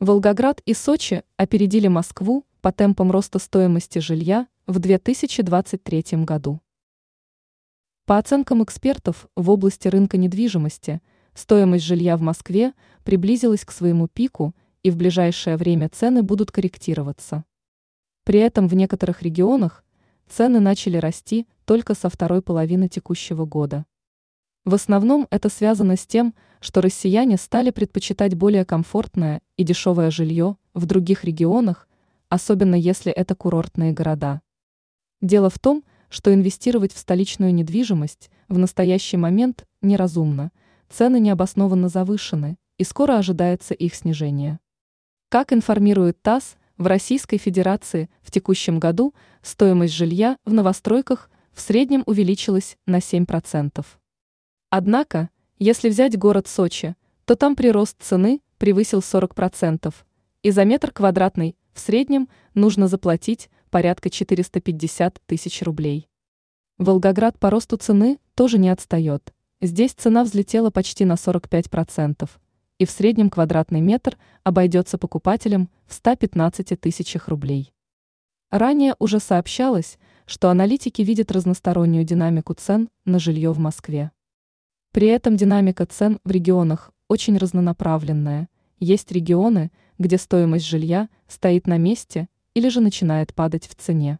Волгоград и Сочи опередили Москву по темпам роста стоимости жилья в 2023 году. По оценкам экспертов в области рынка недвижимости, стоимость жилья в Москве приблизилась к своему пику и в ближайшее время цены будут корректироваться. При этом в некоторых регионах цены начали расти только со второй половины текущего года. В основном это связано с тем, что россияне стали предпочитать более комфортное и дешевое жилье в других регионах, особенно если это курортные города. Дело в том, что инвестировать в столичную недвижимость в настоящий момент неразумно, цены необоснованно завышены, и скоро ожидается их снижение. Как информирует ТАСС, в Российской Федерации в текущем году стоимость жилья в новостройках в среднем увеличилась на 7%. Однако, если взять город Сочи, то там прирост цены превысил 40%, и за метр квадратный в среднем нужно заплатить порядка 450 тысяч рублей. Волгоград по росту цены тоже не отстает. Здесь цена взлетела почти на 45%, и в среднем квадратный метр обойдется покупателям в 115 тысячах рублей. Ранее уже сообщалось, что аналитики видят разностороннюю динамику цен на жилье в Москве. При этом динамика цен в регионах очень разнонаправленная. Есть регионы, где стоимость жилья стоит на месте или же начинает падать в цене.